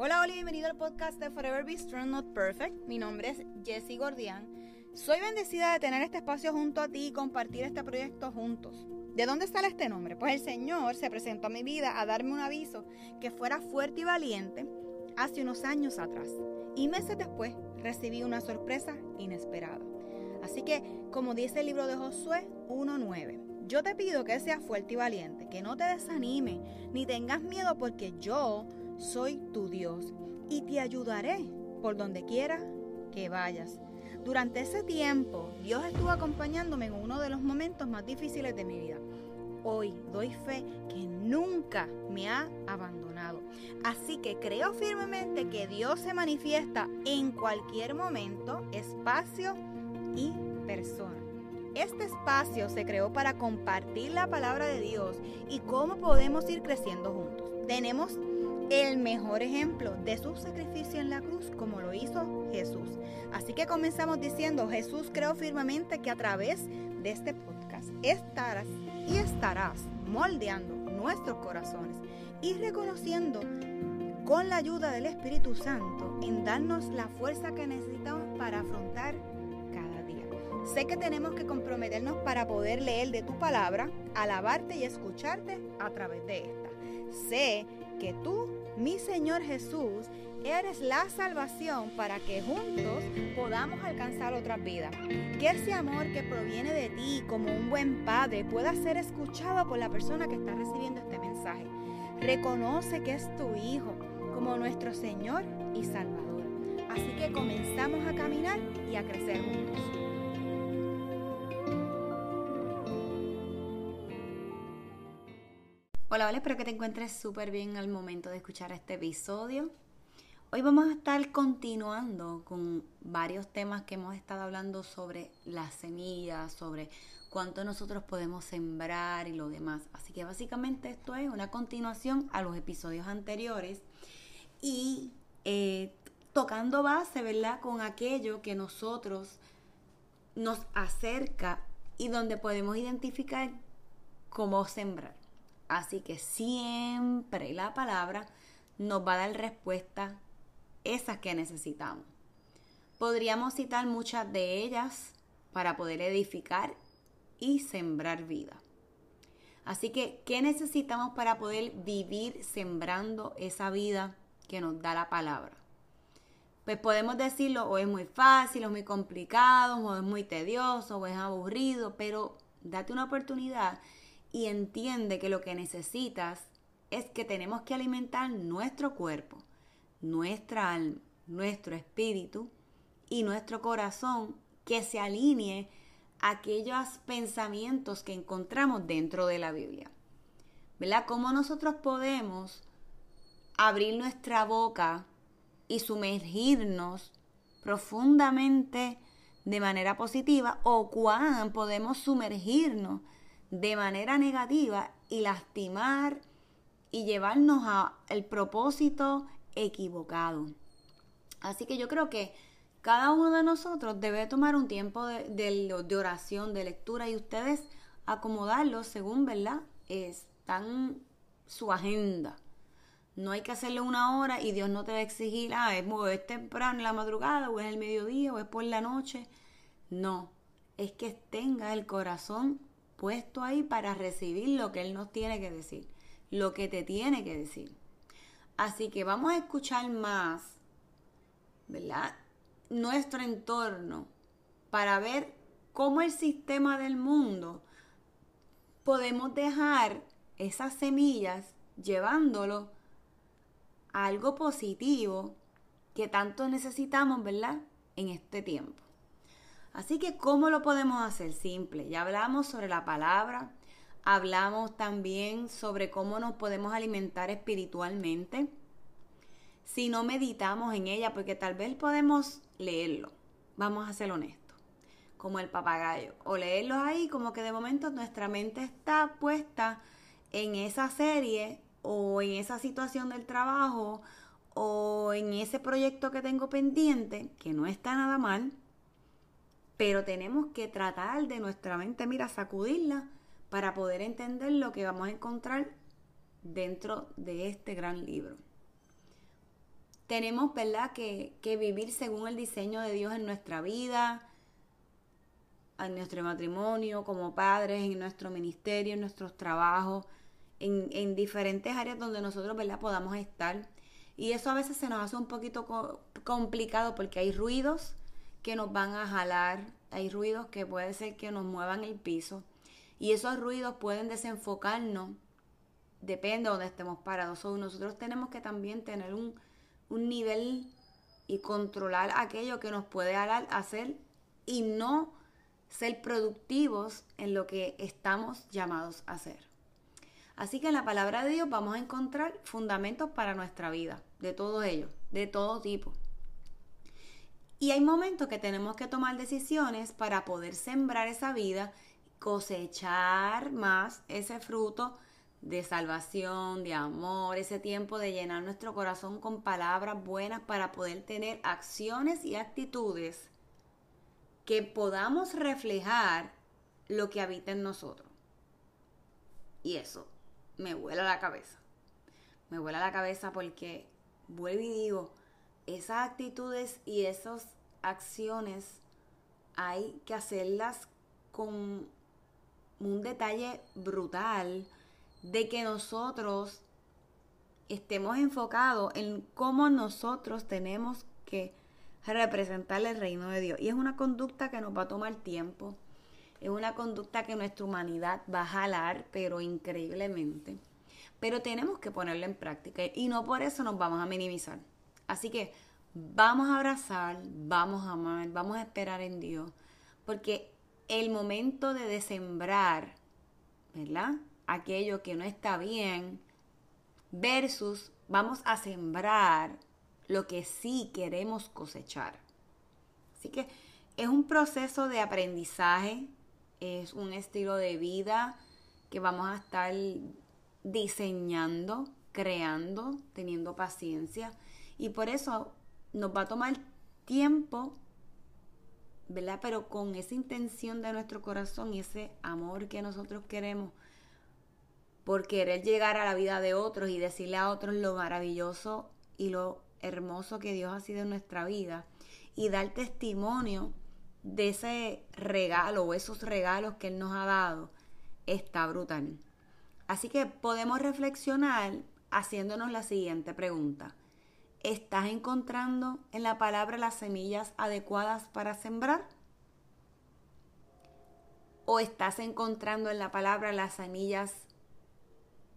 Hola, y bienvenido al podcast de Forever Be Strong Not Perfect. Mi nombre es Jessie Gordian. Soy bendecida de tener este espacio junto a ti y compartir este proyecto juntos. ¿De dónde sale este nombre? Pues el Señor se presentó a mi vida a darme un aviso que fuera fuerte y valiente hace unos años atrás. Y meses después recibí una sorpresa inesperada. Así que, como dice el libro de Josué 1.9, yo te pido que seas fuerte y valiente, que no te desanime, ni tengas miedo porque yo soy tu Dios y te ayudaré por donde quiera que vayas. Durante ese tiempo, Dios estuvo acompañándome en uno de los momentos más difíciles de mi vida. Hoy doy fe que nunca me ha abandonado. Así que creo firmemente que Dios se manifiesta en cualquier momento, espacio y persona. Este espacio se creó para compartir la palabra de Dios y cómo podemos ir creciendo juntos. Tenemos el mejor ejemplo de su sacrificio en la cruz como lo hizo Jesús. Así que comenzamos diciendo, Jesús creo firmemente que a través de este podcast estarás y estarás moldeando nuestros corazones y reconociendo con la ayuda del Espíritu Santo en darnos la fuerza que necesitamos para afrontar cada día. Sé que tenemos que comprometernos para poder leer de tu palabra, alabarte y escucharte a través de esta. Sé que tú, mi Señor Jesús, eres la salvación para que juntos podamos alcanzar otras vidas. Que ese amor que proviene de ti como un buen padre pueda ser escuchado por la persona que está recibiendo este mensaje. Reconoce que es tu Hijo como nuestro Señor y Salvador. Así que comenzamos a caminar y a crecer juntos. Hola, hola, espero que te encuentres súper bien al momento de escuchar este episodio. Hoy vamos a estar continuando con varios temas que hemos estado hablando sobre las semillas, sobre cuánto nosotros podemos sembrar y lo demás. Así que básicamente esto es una continuación a los episodios anteriores y eh, tocando base, ¿verdad? Con aquello que nosotros nos acerca y donde podemos identificar cómo sembrar. Así que siempre la palabra nos va a dar respuesta esas que necesitamos. Podríamos citar muchas de ellas para poder edificar y sembrar vida. Así que, ¿qué necesitamos para poder vivir sembrando esa vida que nos da la palabra? Pues podemos decirlo, o es muy fácil, o es muy complicado, o es muy tedioso, o es aburrido, pero date una oportunidad y entiende que lo que necesitas es que tenemos que alimentar nuestro cuerpo, nuestra alma, nuestro espíritu y nuestro corazón que se alinee a aquellos pensamientos que encontramos dentro de la Biblia. ¿Verdad? ¿Cómo nosotros podemos abrir nuestra boca y sumergirnos profundamente de manera positiva o cuán podemos sumergirnos de manera negativa y lastimar y llevarnos al propósito equivocado. Así que yo creo que cada uno de nosotros debe tomar un tiempo de, oración, de lectura y ustedes acomodarlo según, ¿verdad? Están su agenda. No hay que hacerle una hora y Dios no te va a exigir, ah, es, es temprano en la madrugada o es el mediodía o es por la noche. No, es que tenga el corazón puesto ahí para recibir lo que Él nos tiene que decir, lo que te tiene que decir. Así que vamos a escuchar más, ¿verdad? Nuestro entorno para ver cómo el sistema del mundo podemos dejar esas semillas llevándolo a algo positivo que tanto necesitamos, ¿verdad? En este tiempo. Así que, ¿cómo lo podemos hacer? Simple. Ya hablamos sobre la palabra, hablamos también sobre cómo nos podemos alimentar espiritualmente. Si no meditamos en ella, porque tal vez podemos leerlo, vamos a ser honestos, como el papagayo, o leerlos ahí como que de momento nuestra mente está puesta en esa serie o en esa situación del trabajo o en ese proyecto que tengo pendiente, que no está nada mal, pero tenemos que tratar de nuestra mente, mira, sacudirla para poder entender lo que vamos a encontrar dentro de este gran libro. tenemos, ¿verdad?, que, que vivir según el diseño de Dios en nuestra vida, en nuestro matrimonio, como padres, en nuestro ministerio, en nuestros trabajos, en, en diferentes áreas donde nosotros, ¿verdad?, podamos estar. Y eso a veces se nos hace un poquito complicado porque hay ruidos que nos van a jalar, hay ruidos que puede ser que nos muevan el piso y esos ruidos pueden desenfocarnos, depende de donde estemos parados. nosotros tenemos que también tener un, un nivel y controlar aquello que nos puede hacer y no ser productivos en lo que estamos llamados a hacer. Así que en la palabra de Dios vamos a encontrar fundamentos para nuestra vida, de todo ello, de todo tipo. Y hay momentos que tenemos que tomar decisiones para poder sembrar esa vida, cosechar más ese fruto de salvación, de amor, ese tiempo de llenar nuestro corazón con palabras buenas para poder tener acciones y actitudes que podamos reflejar lo que habita en nosotros. Y eso me vuela la cabeza. Me vuela la cabeza porque vuelvo y digo, esas actitudes y esas acciones hay que hacerlas con un detalle brutal de que nosotros estemos enfocados en cómo nosotros tenemos que representar el reino de Dios. Y es una conducta que nos va a tomar tiempo. Es una conducta que nuestra humanidad va a jalar, pero increíblemente. Pero tenemos que ponerla en práctica y no por eso nos vamos a minimizar. Así que vamos a abrazar, vamos a amar, vamos a esperar en Dios. Porque el momento de desembrar, ¿verdad? Aquello que no está bien, versus vamos a sembrar lo que sí queremos cosechar. Así que es un proceso de aprendizaje, es un estilo de vida que vamos a estar diseñando, creando, teniendo paciencia. Y por eso nos va a tomar tiempo, ¿verdad? Pero con esa intención de nuestro corazón y ese amor que nosotros queremos por querer llegar a la vida de otros y decirle a otros lo maravilloso y lo hermoso que Dios ha sido en nuestra vida y dar testimonio de ese regalo o esos regalos que Él nos ha dado, está brutal. Así que podemos reflexionar haciéndonos la siguiente pregunta. ¿Estás encontrando en la palabra las semillas adecuadas para sembrar? ¿O estás encontrando en la palabra las semillas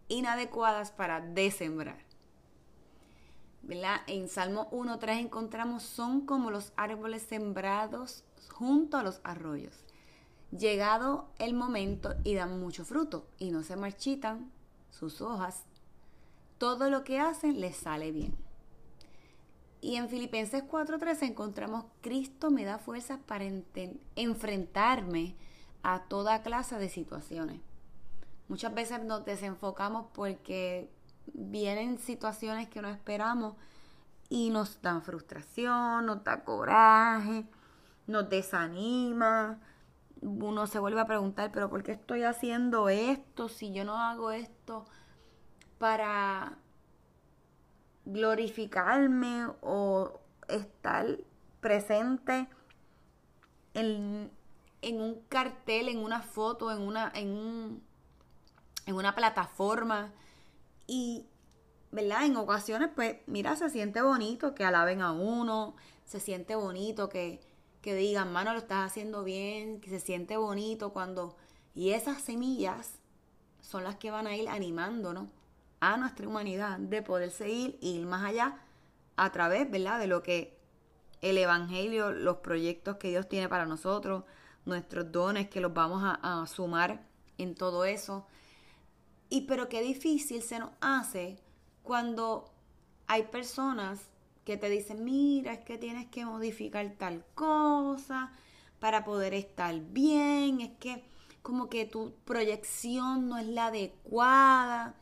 inadecuadas para desembrar? En Salmo 1.3 encontramos son como los árboles sembrados junto a los arroyos. Llegado el momento y dan mucho fruto y no se marchitan sus hojas. Todo lo que hacen les sale bien. Y en Filipenses 4:13 encontramos Cristo me da fuerzas para enfrentarme a toda clase de situaciones. Muchas veces nos desenfocamos porque vienen situaciones que no esperamos y nos dan frustración, nos da coraje, nos desanima. Uno se vuelve a preguntar, pero ¿por qué estoy haciendo esto si yo no hago esto para glorificarme o estar presente en, en un cartel, en una foto, en una, en, en una plataforma? Y, ¿verdad? En ocasiones, pues, mira, se siente bonito que alaben a uno, se siente bonito que, que digan, mano, lo estás haciendo bien, que se siente bonito cuando... Y esas semillas son las que van a ir animándonos a nuestra humanidad de poder seguir e ir más allá a través, ¿verdad? De lo que el Evangelio, los proyectos que Dios tiene para nosotros, nuestros dones que los vamos a, a sumar en todo eso. Y pero qué difícil se nos hace cuando hay personas que te dicen, mira, es que tienes que modificar tal cosa para poder estar bien, es que como que tu proyección no es la adecuada.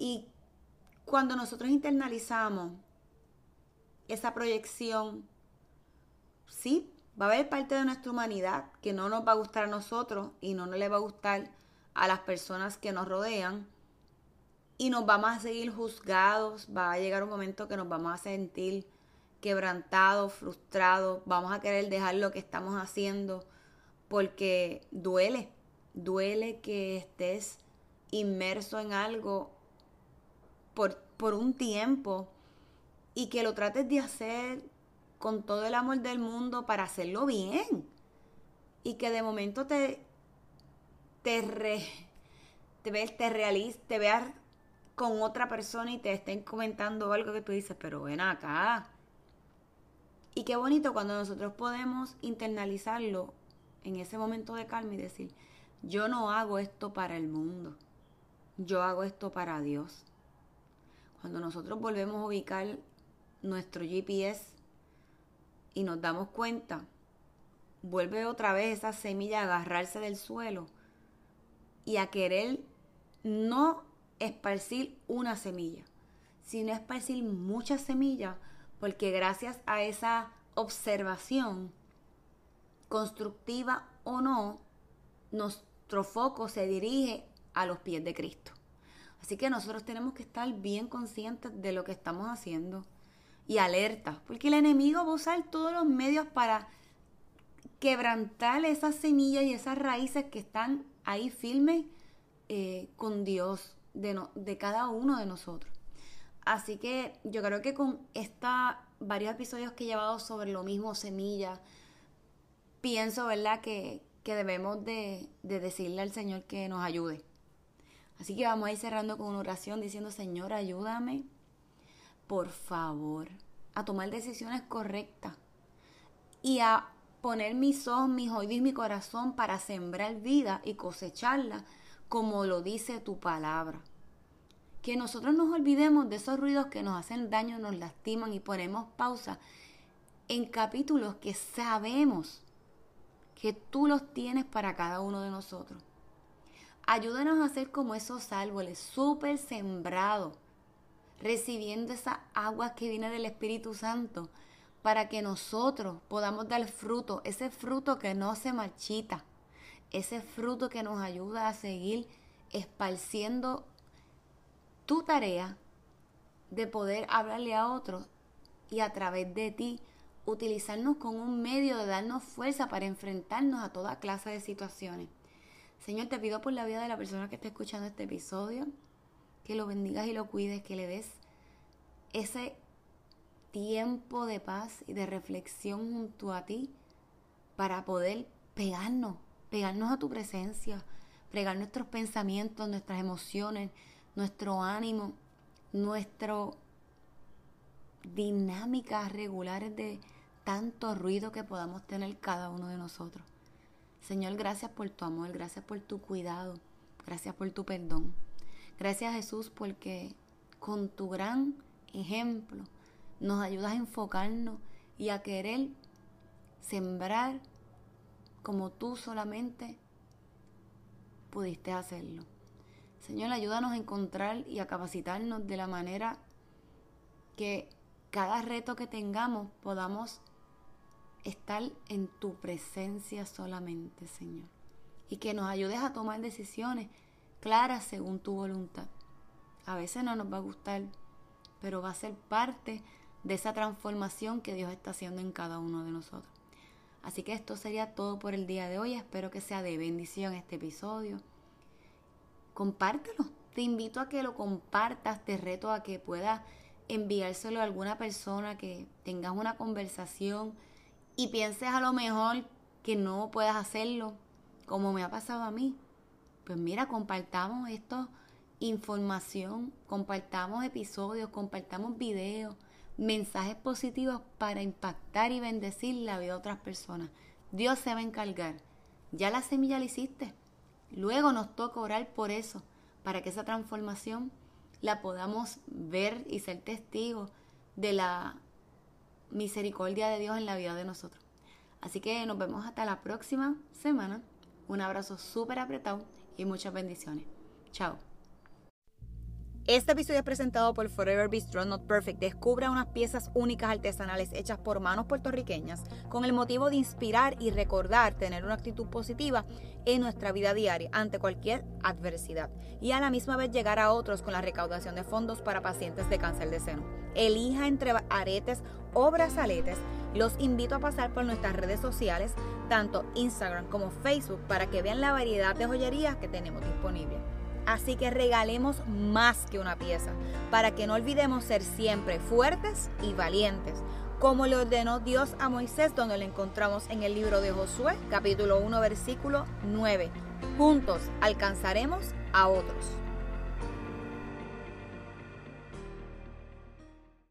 Y cuando nosotros internalizamos esa proyección, sí, va a haber parte de nuestra humanidad que no nos va a gustar a nosotros y no nos le va a gustar a las personas que nos rodean. y nos vamos a seguir juzgados, va a llegar un momento que nos vamos a sentir quebrantados, frustrados, vamos a querer dejar lo que estamos haciendo porque duele, duele que estés inmerso en algo por, por un tiempo y que lo trates de hacer con todo el amor del mundo para hacerlo bien. Y que de momento te, te, te, ves, te, realiz, te veas con otra persona y te estén comentando algo que tú dices, pero ven acá. Y qué bonito cuando nosotros podemos internalizarlo en ese momento de calma y decir, yo no hago esto para el mundo, yo hago esto para Dios. Cuando nosotros volvemos a ubicar nuestro GPS y nos damos cuenta, vuelve otra vez esa semilla a agarrarse del suelo y a querer no esparcir una semilla, sino esparcir muchas semillas, porque gracias a esa observación, constructiva o no, nuestro foco se dirige a los pies de Cristo. Así que nosotros tenemos que estar bien conscientes de lo que estamos haciendo y alerta, porque el enemigo va a usar todos los medios para quebrantar esas semillas y esas raíces que están ahí firmes eh, con Dios de, de cada uno de nosotros. Así que yo creo que con esta varios episodios que he llevado sobre lo mismo, semillas, pienso, ¿verdad?, que, que debemos de, de, decirle al Señor que nos ayude. Así que vamos a ir cerrando con una oración diciendo, Señor, ayúdame por favor, a tomar decisiones correctas y a poner mis ojos, mis oídos y mi corazón para sembrar vida y cosecharla como lo dice tu palabra. Que nosotros nos olvidemos de esos ruidos que nos hacen daño, nos lastiman y ponemos pausa en capítulos que sabemos que tú los tienes para cada uno de nosotros. Ayúdanos a ser como esos árboles súper sembrados recibiendo esa agua que viene del Espíritu Santo para que nosotros podamos dar fruto, ese fruto que no se marchita, ese fruto que nos ayuda a seguir esparciendo tu tarea de poder hablarle a otros y a través de ti utilizarnos como un medio de darnos fuerza para enfrentarnos a toda clase de situaciones. Señor, te pido por la vida de la persona que está escuchando este episodio, que lo bendigas y lo cuides, que le des ese tiempo de paz y de reflexión junto a ti para poder pegarnos, pegarnos a tu presencia, pegar nuestros pensamientos, nuestras emociones, nuestro ánimo, nuestro dinámicas regulares de tanto ruido que podamos tener cada uno de nosotros. Señor, gracias por tu amor, gracias por tu cuidado, gracias por tu perdón. Gracias Jesús porque con tu gran ejemplo nos ayudas a enfocarnos y a querer sembrar como tú solamente pudiste hacerlo. Señor, ayúdanos a encontrar y a capacitarnos de la manera que cada reto que tengamos podamos estar en tu presencia solamente, Señor. Y que nos ayudes a tomar decisiones claras según tu voluntad. A veces no nos va a gustar, pero va a ser parte de esa transformación que Dios está haciendo en cada uno de nosotros. Así que esto sería todo por el día de hoy. Espero que sea de bendición este episodio. Compártelo. Te invito a que lo compartas. Te reto a que puedas enviárselo a alguna persona, que tengas una conversación y pienses a lo mejor que no puedas hacerlo, como me ha pasado a mí. Pues mira, compartamos esto información, compartamos episodios, compartamos videos, mensajes positivos para impactar y bendecir la vida de otras personas. Dios se va a encargar. Ya la semilla la hiciste. Luego nos toca orar por eso, para que esa transformación la podamos ver y ser testigos de la misericordia de Dios en la vida de nosotros. Así que nos vemos hasta la próxima semana. Un abrazo súper apretado y muchas bendiciones. Chao. Este episodio es presentado por Forever Bistro Not Perfect. Descubra unas piezas únicas artesanales hechas por manos puertorriqueñas con el motivo de inspirar y recordar tener una actitud positiva en nuestra vida diaria ante cualquier adversidad y a la misma vez llegar a otros con la recaudación de fondos para pacientes de cáncer de seno. Elija entre aretes o brazaletes. Los invito a pasar por nuestras redes sociales, tanto Instagram como Facebook, para que vean la variedad de joyerías que tenemos disponibles. Así que regalemos más que una pieza, para que no olvidemos ser siempre fuertes y valientes, como le ordenó Dios a Moisés, donde lo encontramos en el libro de Josué, capítulo 1, versículo 9. Juntos alcanzaremos a otros.